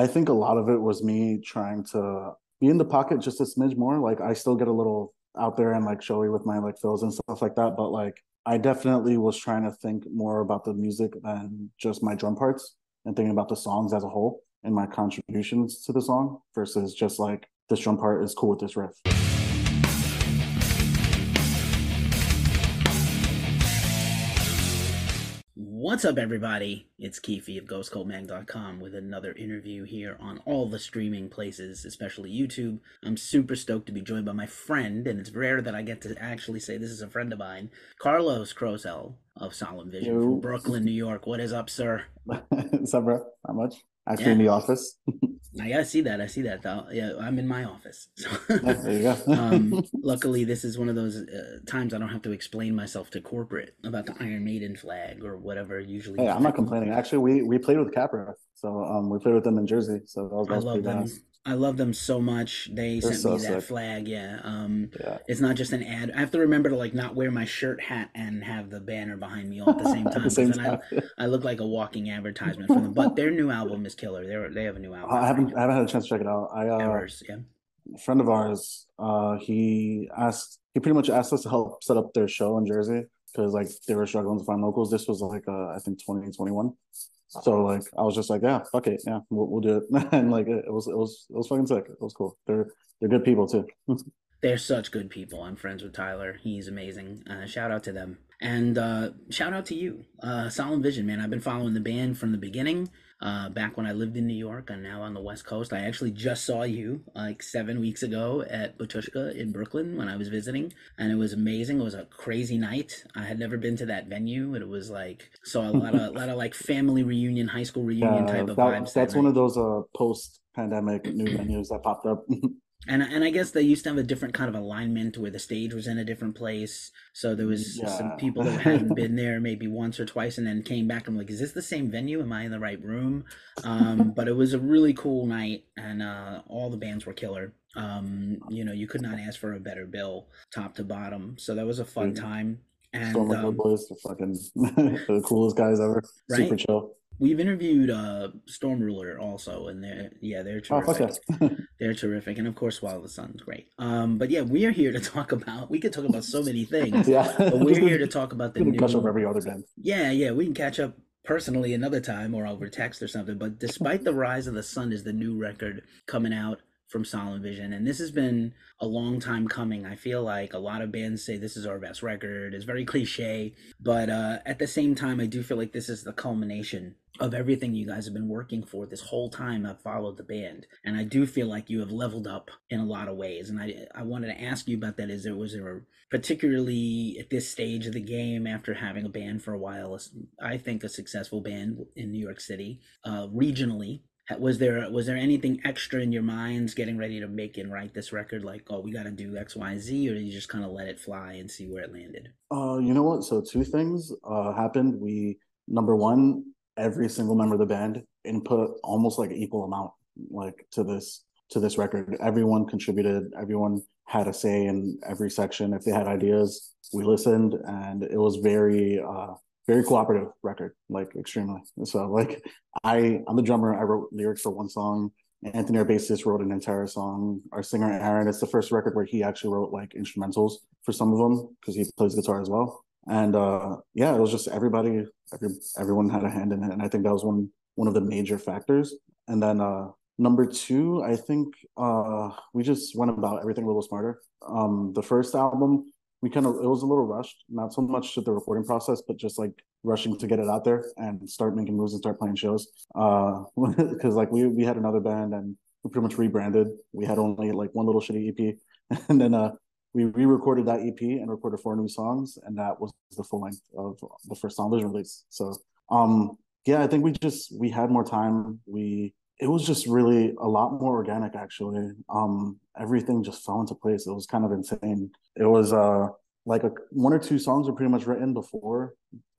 I think a lot of it was me trying to be in the pocket just a smidge more. Like I still get a little out there and like showy with my like fills and stuff like that, but like I definitely was trying to think more about the music than just my drum parts and thinking about the songs as a whole and my contributions to the song versus just like this drum part is cool with this riff. What's up, everybody? It's Keefe of GhostCultMag.com with another interview here on all the streaming places, especially YouTube. I'm super stoked to be joined by my friend, and it's rare that I get to actually say this is a friend of mine, Carlos Crowcell of Solemn Vision Yo. from Brooklyn, New York. What is up, sir? What's up, bro? How much? Actually, yeah. in the office. I see that. I see that. Though. Yeah, I'm in my office. So, there you go. um, luckily, this is one of those uh, times I don't have to explain myself to corporate about the Iron Maiden flag or whatever. Usually, hey, I'm not complaining. Actually, we we played with Capra, so um, we played with them in Jersey. So that was, that was I love them. Nice. I love them so much. They They're sent so me that sick. flag. Yeah. Um, yeah. It's not just an ad. I have to remember to like not wear my shirt, hat, and have the banner behind me all at the same time. the same time. I, I, look like a walking advertisement for them. But their new album is killer. They they have a new album. I haven't I haven't had a chance to check it out. I uh, yeah. A friend of ours, uh, he asked he pretty much asked us to help set up their show in Jersey because like they were struggling to find locals. This was like uh, I think twenty twenty one. So like I was just like, yeah, fuck it, yeah, we'll, we'll do it, and like it, it, was it was it was fucking sick. It was cool. They're they're good people too. they're such good people. I'm friends with Tyler. He's amazing. Uh, shout out to them, and uh, shout out to you, uh, Solemn Vision, man. I've been following the band from the beginning uh, back when I lived in New York and now on the West Coast. I actually just saw you like seven weeks ago at Batushka in Brooklyn when I was visiting, and it was amazing. It was a crazy night. I had never been to that venue, and it was like saw a lot of a lot of like family reunion, high school reunion type of that, vibes. That's that one of those uh, post pandemic new venues that popped up. and and I guess they used to have a different kind of alignment where the stage was in a different place. So there was yeah. some people that hadn't been there maybe once or twice, and then came back. I'm like, is this the same venue? Am I in the right room? Um, but it was a really cool night, and uh, all the bands were killer. Um, you know, you could not ask for a better bill, top to bottom. So that was a fun time. And Storm um, Boys, the fucking the coolest guys ever. Right? Super chill. We've interviewed uh, Storm Ruler also, and they're yeah they're oh, terrific. Oh, they're terrific, and of course Swallow the Sun's great. Um, but yeah, we are here to talk about. We could talk about so many things. yeah, but we're here to talk about the new. Catch up every other band. Yeah, yeah, we can catch up personally another time or over text or something. But despite the rise of the sun is the new record coming out from Solemn Vision. And this has been a long time coming. I feel like a lot of bands say this is our best record. It's very cliche. But uh, at the same time, I do feel like this is the culmination of everything you guys have been working for this whole time I've followed the band. And I do feel like you have leveled up in a lot of ways. And I, I wanted to ask you about that. Is there, was there a, particularly at this stage of the game after having a band for a while, I think a successful band in New York City, uh, regionally, was there was there anything extra in your minds getting ready to make and write this record? Like oh we got to do x y z or you just kind of let it fly and see where it landed? Uh you know what? So two things uh happened. We number one every single member of the band input almost like equal amount like to this to this record. Everyone contributed everyone had a say in every section. If they had ideas we listened and it was very uh very cooperative record, like extremely. So like I I'm the drummer. I wrote lyrics for one song. Anthony, our bassist, wrote an entire song. Our singer Aaron, it's the first record where he actually wrote like instrumentals for some of them because he plays guitar as well. And uh yeah, it was just everybody, every, everyone had a hand in it, and I think that was one one of the major factors. And then uh number two, I think uh we just went about everything a little smarter. Um the first album we kind of it was a little rushed, not so much to the recording process, but just like rushing to get it out there and start making moves and start playing shows. Uh, because like we we had another band and we pretty much rebranded. We had only like one little shitty EP, and then uh we re-recorded that EP and recorded four new songs, and that was the full length of the first song release. So um yeah, I think we just we had more time. We it was just really a lot more organic actually. Um everything just fell into place. It was kind of insane. It was uh like a one or two songs were pretty much written before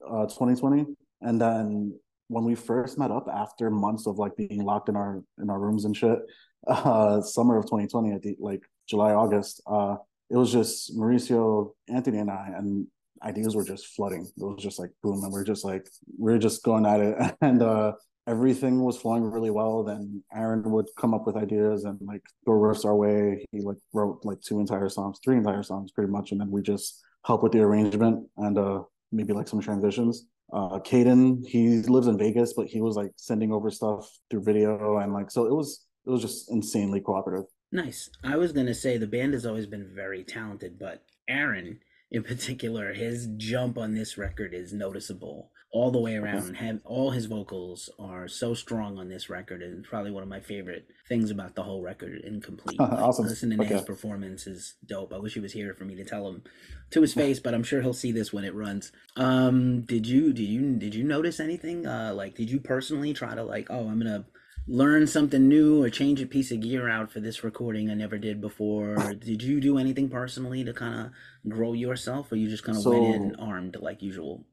uh 2020 and then when we first met up after months of like being locked in our in our rooms and shit uh summer of 2020 at the like july august uh it was just mauricio anthony and i and ideas were just flooding. It was just like boom and we're just like we're just going at it. And uh everything was flowing really well, then Aaron would come up with ideas and like throw riffs our way. He like wrote like two entire songs, three entire songs pretty much, and then we just help with the arrangement and uh maybe like some transitions. Uh Caden, he lives in Vegas, but he was like sending over stuff through video and like so it was it was just insanely cooperative. Nice. I was gonna say the band has always been very talented, but Aaron in particular, his jump on this record is noticeable all the way around. Have all his vocals are so strong on this record, and probably one of my favorite things about the whole record. Incomplete. awesome. Listening to his performance is dope. I wish he was here for me to tell him to his face, but I'm sure he'll see this when it runs. Um, did you did you did you notice anything? Uh, like, did you personally try to like, oh, I'm gonna learn something new or change a piece of gear out for this recording I never did before? Did you do anything personally to kind of grow yourself, or you just kind of so, went in armed like usual?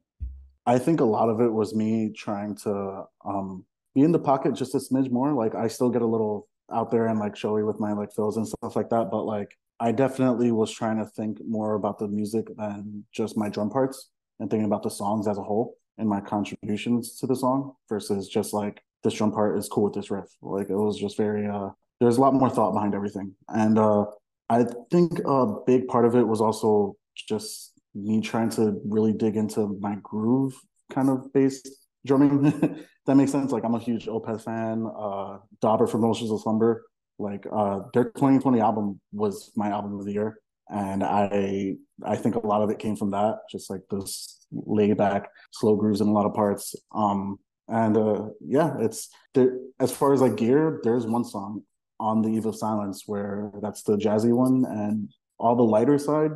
I think a lot of it was me trying to um, be in the pocket just a smidge more. Like I still get a little out there and like showy with my like fills and stuff like that, but like I definitely was trying to think more about the music than just my drum parts and thinking about the songs as a whole and my contributions to the song versus just like this drum part is cool with this riff. Like it was just very uh there's a lot more thought behind everything. And uh I think a big part of it was also just me trying to really dig into my groove kind of based drumming. that makes sense. Like I'm a huge Opeth fan. Uh Dobber from Oceans of Slumber. Like uh their 2020 album was my album of the year. And I I think a lot of it came from that, just like those laid back, slow grooves in a lot of parts. Um and uh, yeah, it's there. As far as like gear, there's one song on the Eve of Silence where that's the jazzy one, and all the lighter side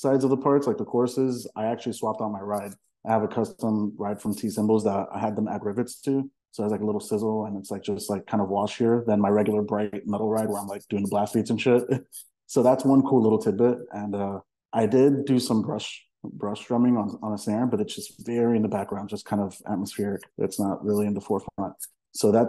sides of the parts, like the courses, I actually swapped out my ride. I have a custom ride from T Cymbals that I had them add rivets to. So it's like a little sizzle and it's like just like kind of washier than my regular bright metal ride where I'm like doing the blast beats and shit. so that's one cool little tidbit. And uh I did do some brush brush drumming on, on a snare, but it's just very in the background, just kind of atmospheric. It's not really in the forefront. So that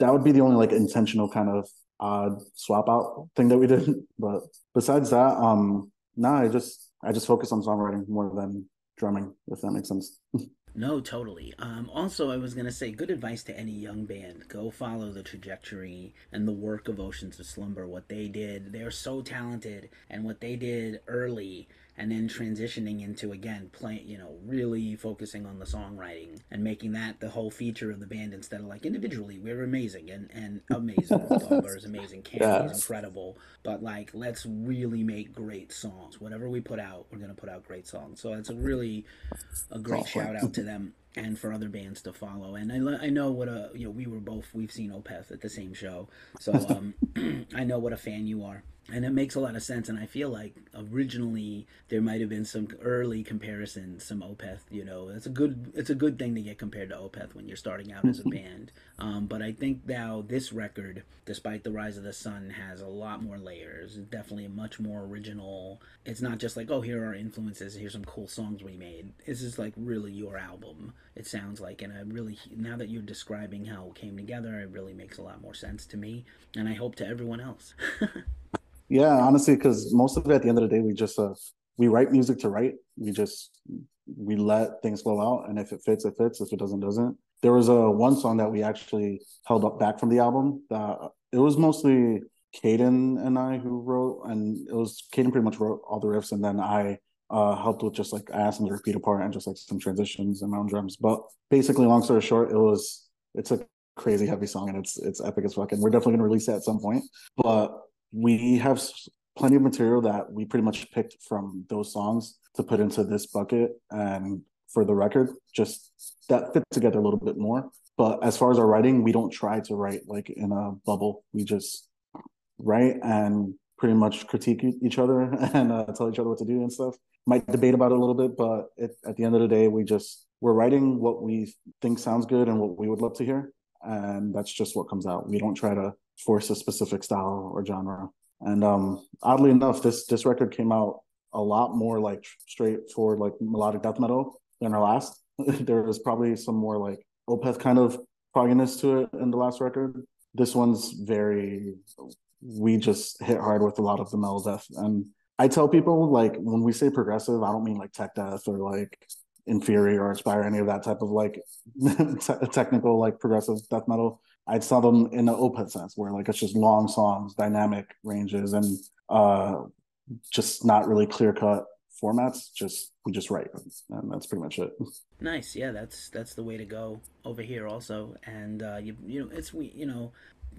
that would be the only like intentional kind of odd swap out thing that we did. But besides that, um, no, I just I just focus on songwriting more than drumming, if that makes sense. No, totally. Um, also, I was to say good advice to any young band. Go follow the trajectory and the work of Oceans of Slumber, what they did. They're so talented, and what they did early and then transitioning into again playing you know really focusing on the songwriting and making that the whole feature of the band instead of like individually. We're amazing and and amazing. Dobber is amazing. Candy is incredible. But like let's really make great songs. Whatever we put out we're gonna put out great songs. So it's a really a great shout out to them and for other bands to follow. And I, I know what a you know we were both we've seen Opeth at the same show, so um, I know what a fan you are and it makes a lot of sense and i feel like originally there might have been some early comparison some opeth you know it's a good it's a good thing to get compared to opeth when you're starting out as a band. Um, but i think now this record despite the rise of the sun has a lot more layers it's definitely much more original. It's not just like oh here are our influences here's some cool songs we made. This is like really your album it sounds like. And i really now that you're describing how it came together it really makes a lot more sense to me. And i hope to everyone else Yeah, honestly, because most of it at the end of the day, we just uh, we write music to write. We just we let things flow out, and if it fits, it fits. If it doesn't, doesn't. There was a one song that we actually held up back from the album. That it was mostly Caden and I who wrote, and it was Caden pretty much wrote all the riffs, and then I uh, helped with just like I asked him to repeat a part and just like some transitions and my own drums. But basically, long story short, it was it's a crazy heavy song and it's it's epic as fuck, and we're definitely gonna release it at some point. But we have plenty of material that we pretty much picked from those songs to put into this bucket. And for the record just that fit together a little bit more. But as far as our writing we don't try to write like in a bubble. We just write and pretty much critique each other and uh, tell each other what to do and stuff. Might debate about it a little bit but it, at the end of the day we just we're writing what we think sounds good and what we would love to hear and that's just what comes out we don't try to force a specific style or genre. And um, oddly enough, this this record came out a lot more like straightforward, like melodic death metal than our last. there was probably some more like Opeth kind of fogginess to it in the last record. This one's very. We just hit hard with a lot of the metal death, and I tell people like when we say progressive, I don't mean like tech death or like Inferi or Archspire any of that type of like technical like progressive death metal. I saw them in the Opeth sense, where like it's just long songs, dynamic ranges, and uh, just not really clear cut formats. Just we just write, and that's pretty much it. Nice, yeah, that's that's the way to go over here also. And uh, you you know it's we you know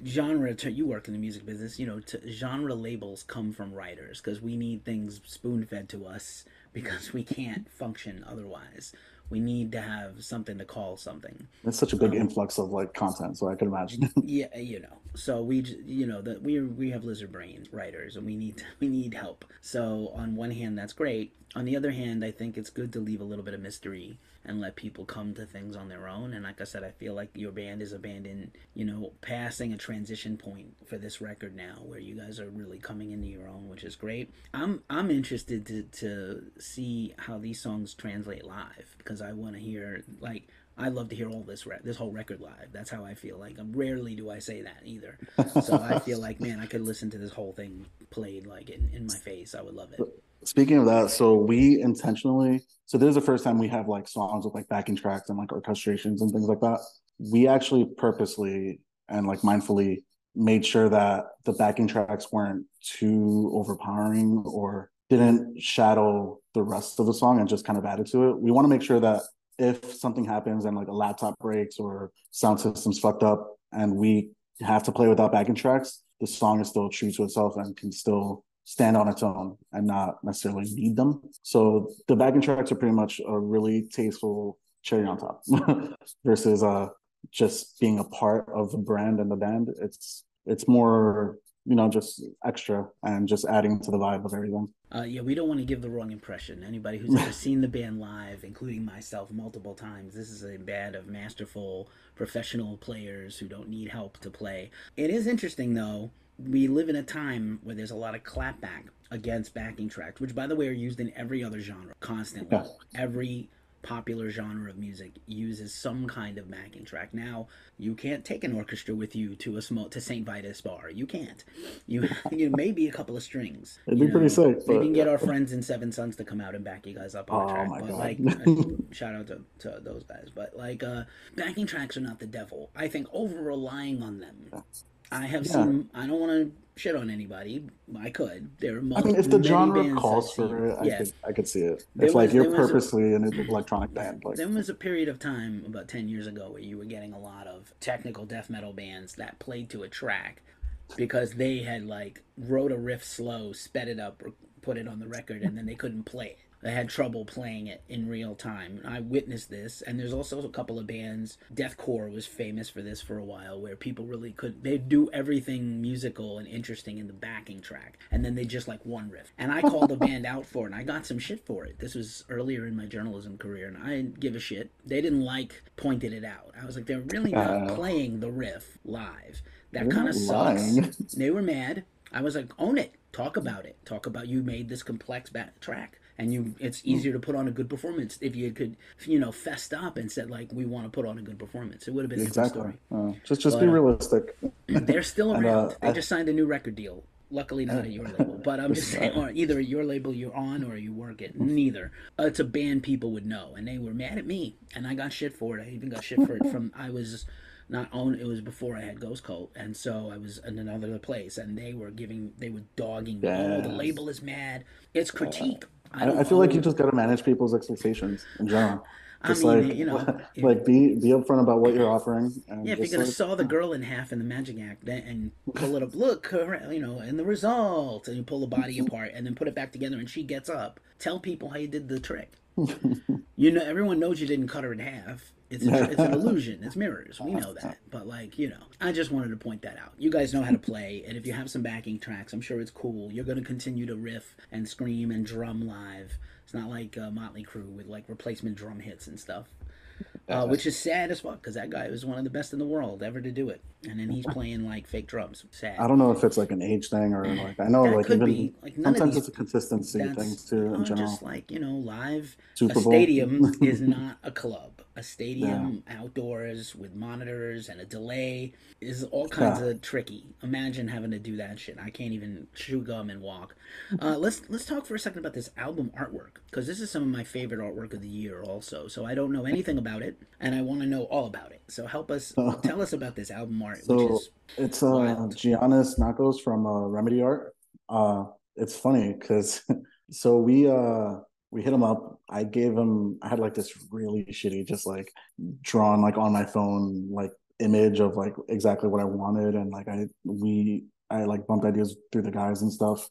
genre you work in the music business you know to, genre labels come from writers because we need things spoon fed to us because we can't function otherwise we need to have something to call something. It's such a big um, influx of like content, so I can imagine. yeah, you know, so we, you know, that we we have lizard brain writers, and we need we need help. So on one hand, that's great. On the other hand, I think it's good to leave a little bit of mystery and let people come to things on their own. And like I said, I feel like your band is a band in, you know, passing a transition point for this record now, where you guys are really coming into your own, which is great. I'm I'm interested to to see how these songs translate live because I want to hear like I love to hear all this re- this whole record live. That's how I feel like. Um, rarely do I say that either. So I feel like man, I could listen to this whole thing played like in, in my face. I would love it. Speaking of that, so we intentionally so this is the first time we have like songs with like backing tracks and like orchestrations and things like that. We actually purposely and like mindfully made sure that the backing tracks weren't too overpowering or didn't shadow the rest of the song and just kind of added to it. We want to make sure that if something happens and like a laptop breaks or sound system's fucked up and we have to play without backing tracks, the song is still true to itself and can still stand on its own and not necessarily need them. So the backing tracks are pretty much a really tasteful cherry on top versus uh just being a part of the brand and the band. It's it's more you know just extra and just adding to the vibe of everything uh, yeah we don't want to give the wrong impression anybody who's ever seen the band live including myself multiple times this is a band of masterful professional players who don't need help to play it is interesting though we live in a time where there's a lot of clapback against backing tracks which by the way are used in every other genre constantly yeah. every popular genre of music uses some kind of backing track. Now, you can't take an orchestra with you to a small to St. Vitus bar. You can't. You you maybe a couple of strings. It'd be know, pretty sick. We can get our friends in Seven Sons to come out and back you guys up on oh, the track. but God. like, shout out to, to those guys. But like, uh, backing tracks are not the devil. I think over relying on them. I have yeah. seen. I don't want to shit on anybody. I could. There are Multiple, I mean, if the genre calls for it, I, yeah. could, I could see it. There it's was, like you're purposely a, an electronic band. Like. There was a period of time about 10 years ago where you were getting a lot of technical death metal bands that played to a track because they had like wrote a riff slow, sped it up, or put it on the record, and then they couldn't play it. They had trouble playing it in real time. I witnessed this, and there's also a couple of bands. Deathcore was famous for this for a while, where people really could they do everything musical and interesting in the backing track, and then they just like one riff. And I called the band out for it, and I got some shit for it. This was earlier in my journalism career, and I didn't give a shit. They didn't like pointed it out. I was like, they're really not uh, playing the riff live. That kind of sucks. They were mad. I was like, own it. Talk about it. Talk about you made this complex back track and you it's hmm. easier to put on a good performance if you could you know fessed up and said like we want to put on a good performance it would have been exactly. a story uh, just just but, be realistic they're still around and, uh, they I, just signed a new record deal luckily not at your label but i'm just saying or either your label you're on or you work at neither uh, it's a band people would know and they were mad at me and i got shit for it i even got shit for it from i was not own it was before I had Ghost Cult, and so I was in another place, and they were giving they were dogging me. Yes. Oh, the label is mad. It's critique. I, I, feel like you just got to manage people's expectations in general. Just I mean, like you know, like be be upfront about what you're offering. yeah, if you're gonna like, saw the girl in half in the magic act and pull it up, look, you know, and the result, and you pull the body apart and then put it back together, and she gets up. Tell people how you did the trick. you know, everyone knows you didn't cut her in half. It's a, it's an illusion. It's mirrors. We know that. But like you know, I just wanted to point that out. You guys know how to play, and if you have some backing tracks, I'm sure it's cool. You're going to continue to riff and scream and drum live. It's not like uh, Motley Crue with like replacement drum hits and stuff. Uh, which is sad as fuck because that guy was one of the best in the world ever to do it, and then he's playing like fake drums. Sad. I don't know if it's like an age thing or like I know That like could even be. Like, sometimes it's a consistency thing too in general. just like you know, live. Super a Bowl. stadium is not a club. A stadium outdoors with monitors and a delay is all kinds Yeah. of tricky. Imagine having to do that shit. I can't even chew gum and walk. Uh, let's let's talk for a second about this album artwork because this is some of my favorite artwork of the year, also. So I don't know anything about it, and I want to know all about it. So help us tell us about this album art, which So is it's uh wild. Giannis Nakos from uh, Remedy Art. Uh it's funny because so we uh we hit him up. I gave him I had like this really shitty just like drawn like on my phone like image of like exactly what I wanted and like I we I like bumped ideas through the guys and stuff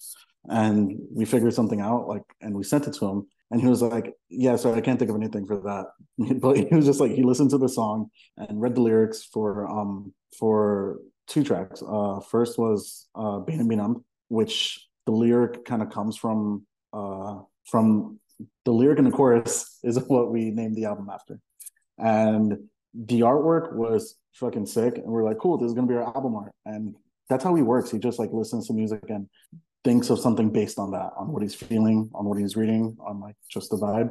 and we figured something out like and we sent it to him and he was like yeah so I can't think of anything for that but he was just like he listened to the song and read the lyrics for um for two tracks. Uh, first was uh, "Bane and Be Numb," which the lyric kind of comes from uh, from the lyric in the chorus is what we named the album after, and the artwork was fucking sick. And we're like, cool, this is gonna be our album art, and that's how he works. He just like listens to music and thinks of something based on that, on what he's feeling, on what he's reading, on like just the vibe.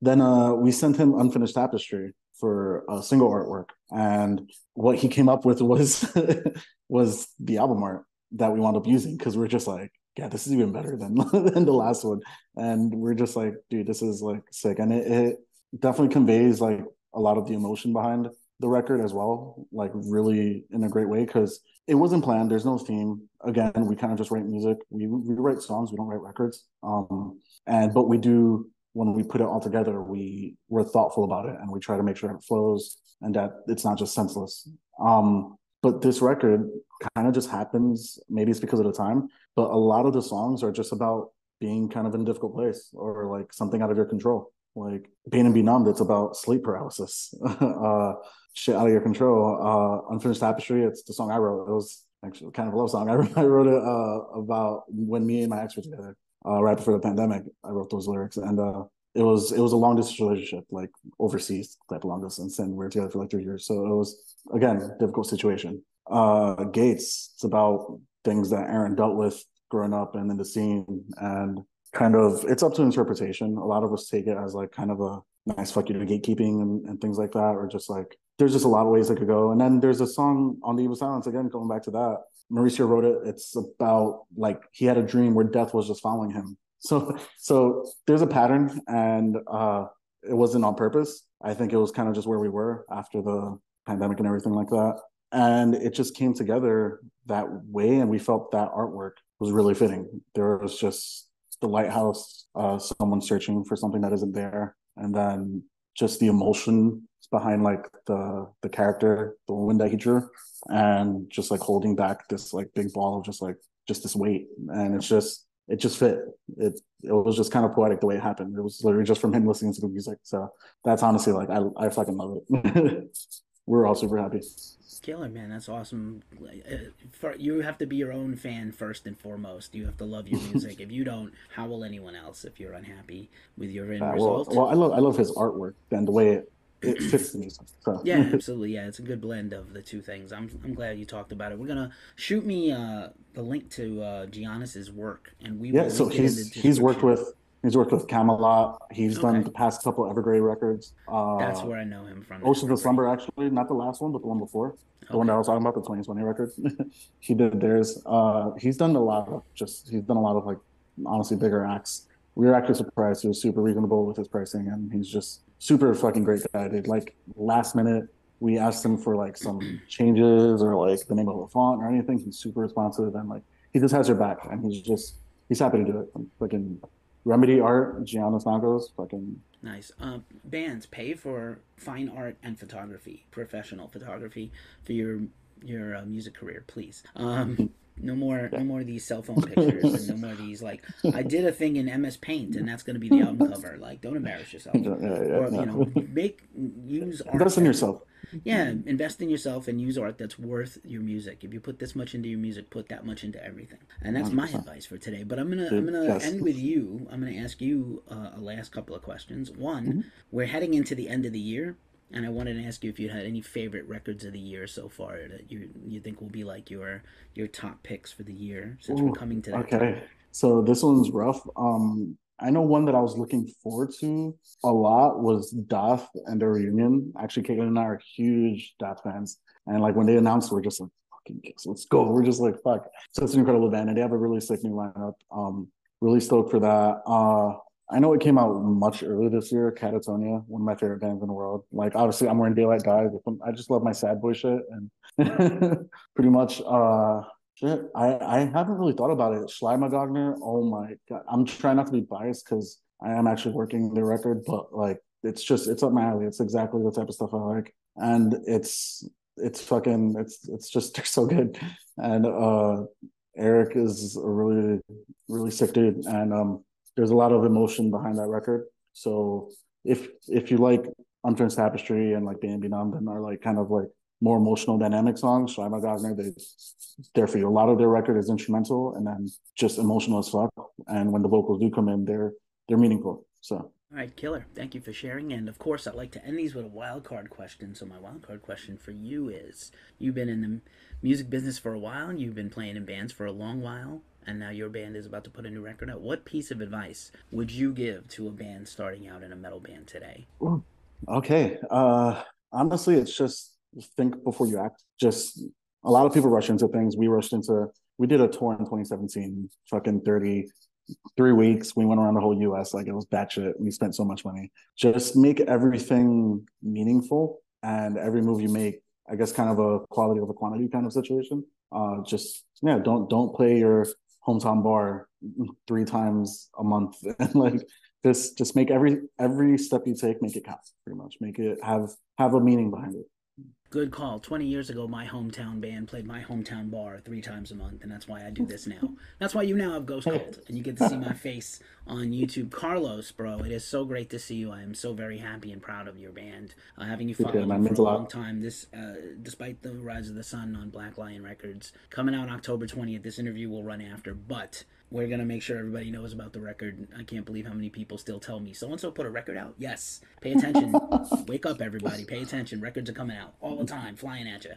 Then uh, we sent him Unfinished Tapestry for a single artwork, and what he came up with was was the album art that we wound up using because we're just like, yeah, this is even better than than the last one, and we're just like, dude, this is like sick, and it, it definitely conveys like a lot of the emotion behind the record as well, like really in a great way because it wasn't planned. There's no theme. Again, we kind of just write music. We we write songs. We don't write records. Um, and but we do when we put it all together. We we're thoughtful about it and we try to make sure it flows and that it's not just senseless. Um, but this record kind of just happens. Maybe it's because of the time, but a lot of the songs are just about being kind of in a difficult place or like something out of your control. Like being and be numb, it's about sleep paralysis. uh, shit out of your control. Uh, Unfinished Tapestry, it's the song I wrote. It was actually kind of a love song. I, I wrote it uh, about when me and my ex were together, uh, right before the pandemic. I wrote those lyrics, and uh, it was it was a long distance relationship, like overseas type long distance, and we were together for like three years. So it was again difficult situation. Uh, Gates, it's about things that Aaron dealt with growing up and in the scene, and kind of it's up to interpretation. A lot of us take it as like kind of a nice fuck you to gatekeeping and, and things like that, or just like there's just a lot of ways it could go. And then there's a song on the Eve of Silence again, going back to that. Mauricio wrote it. It's about like he had a dream where death was just following him. So so there's a pattern, and uh, it wasn't on purpose. I think it was kind of just where we were after the pandemic and everything like that. And it just came together that way, and we felt that artwork was really fitting. There was just the lighthouse, uh, someone searching for something that isn't there, and then just the emotion behind like the the character, the woman that he drew, and just like holding back this like big ball of just like just this weight, and it's just it just fit. It it was just kind of poetic the way it happened. It was literally just from him listening to the music. So that's honestly like I I fucking love it. We're all super happy. Killer man, that's awesome. You have to be your own fan first and foremost. You have to love your music. if you don't, how will anyone else? If you're unhappy with your end Uh, well, result, well, I love I love his artwork and the way it, it fits the music. So yeah, absolutely. Yeah, it's a good blend of the two things. I'm I'm glad you talked about it. We're gonna shoot me uh, the link to uh, Giannis's work, and we yeah. will So link it in he's he's worked with he's worked with Kamelot. He's done the past couple Evergrey records. Uh, That's where I know him from. Oceans of Slumber, actually, not the last one, but the one before, the one that I was talking about, the 2020 record. he did theirs. Uh, he's done a lot of just he's done a lot of like honestly bigger acts. We were actually surprised. He was super reasonable with his pricing, and he's just super fucking great guy. Dude. Like last minute, we asked him for like some changes or like the name of a font or anything. He's super responsive and like he just has your back, and he's just he's happy to do it. Fucking Remedy Art, Giannis Nakos, fucking Nice. Um, bands pay for fine art and photography, professional photography for your your uh, music career, please. Um, no more, no more of these cell phone pictures, and no more of these. Like, I did a thing in MS Paint, and that's going to be the album cover. Like, don't embarrass yourself, yeah, yeah, or yeah. you know, make use art. invest in yourself. Yeah, invest in yourself and use art that's worth your music. If you put this much into your music, put that much into everything. And that's my 100%. advice for today. But I'm gonna I'm gonna yes. end with you. I'm gonna ask you uh, a last couple of questions. One, Mm-hmm. we're heading into the end of the year. and I wanted to ask you if you had any favorite records of the year so far that you you think will be like your your top picks for the year since Ooh, we're coming to that. Okay, time. so this one's rough. Um, I know one that I was looking forward to a lot was Daath and their reunion. Actually, Caitlin and I are huge Daath fans, and like when they announced, we're just like, "Fucking kiss, let's go!" We're just like, "Fuck!" So it's an incredible band, and they have a really sick new lineup. Um, really stoked for that. Uh, I know it came out much earlier this year. Katatonia, one of my favorite bands in the world. Like obviously, I'm wearing Daylight Dies. I just love my sad boy shit, and pretty much, uh, shit. I I haven't really thought about it. Shylmagoghnar. Oh my god, I'm trying not to be biased because I am actually working the record, but like it's just it's up my alley. It's exactly the type of stuff I like, and it's it's fucking it's it's just they're so good, and uh, Eric is a really really sick dude, and um there's a lot of emotion behind that record. So if if you like Unfinished Tapestry and like Bambi Numb and are like kind of like more emotional dynamic songs, Shylmagoghnar, they they're for you. A lot of their record is instrumental and then just emotional as fuck. And when the vocals do come in, they're they're meaningful. So all right, killer. Thank you for sharing. And of course, I'd like to end these with a wild card question. So my wild card question for you is: You've been in the music business for a while, and you've been playing in bands for a long while and now your band is about to put a new record out. What piece of advice would you give to a band starting out in a metal band today? Okay. Uh, honestly, it's just think before you act. Just a lot of people rush into things. We rushed into. We did a tour in 2017, fucking 30, three weeks. We went around the whole US like it was batshit. We spent so much money. Just make everything meaningful and every move you make, I guess, kind of a quality over quantity kind of situation. Uh, just yeah, don't don't play your hometown bar three times a month and like just just make every every step you take make it count pretty much make it have have a meaning behind it good call. 20 years ago my hometown band played my hometown bar three times a month and that's why i do this now. That's why you now have ghost cult and you get to see my face on youtube. Carlos bro it is so great to see you. I am so very happy and proud of your band. Uh, having you yeah, for a long time this uh, despite the rise of the sun on black lion records coming out october 20th this interview will run after but we're gonna make sure everybody knows about the record. I can't believe how many people still tell me so and so put a record out. Yes, pay attention. Wake up, everybody. Pay attention. Records are coming out all the time, flying at you.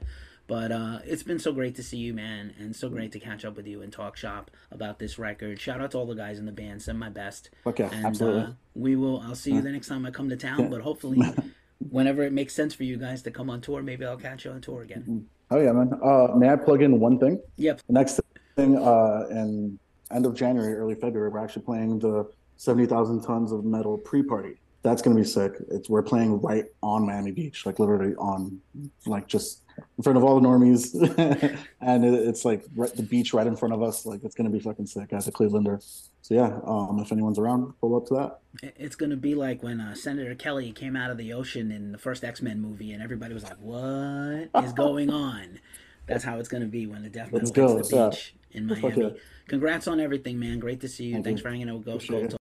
But uh, it's been so great to see you, man, and so great to catch up with you and talk shop about this record. Shout out to all the guys in the band. Send my best. Okay, and, absolutely. Uh, we will. I'll see you the next time I come to town. But hopefully, whenever it makes sense for you guys to come on tour, maybe I'll catch you on tour again. Oh yeah, man. Uh, may I plug in one thing? Yep. The next thing, uh, and end of January, early February, we're actually playing the 70,000 tons of metal pre-party. That's gonna be sick. It's we're playing right on Miami Beach, like literally on, like just in front of all the normies, and it, it's like right, the beach right in front of us. Like it's gonna be fucking sick at the Clevelander. So yeah, um, if anyone's around, pull up to that. It's gonna be like when uh, Senator Kelly came out of the ocean in the first X Men movie, and everybody was like, "What is going on?" That's how it's gonna be when the death metal hits the beach. In Miami. Congrats on everything, man. Great to see you. Thank Thanks you. for hanging out with Ghost Cult.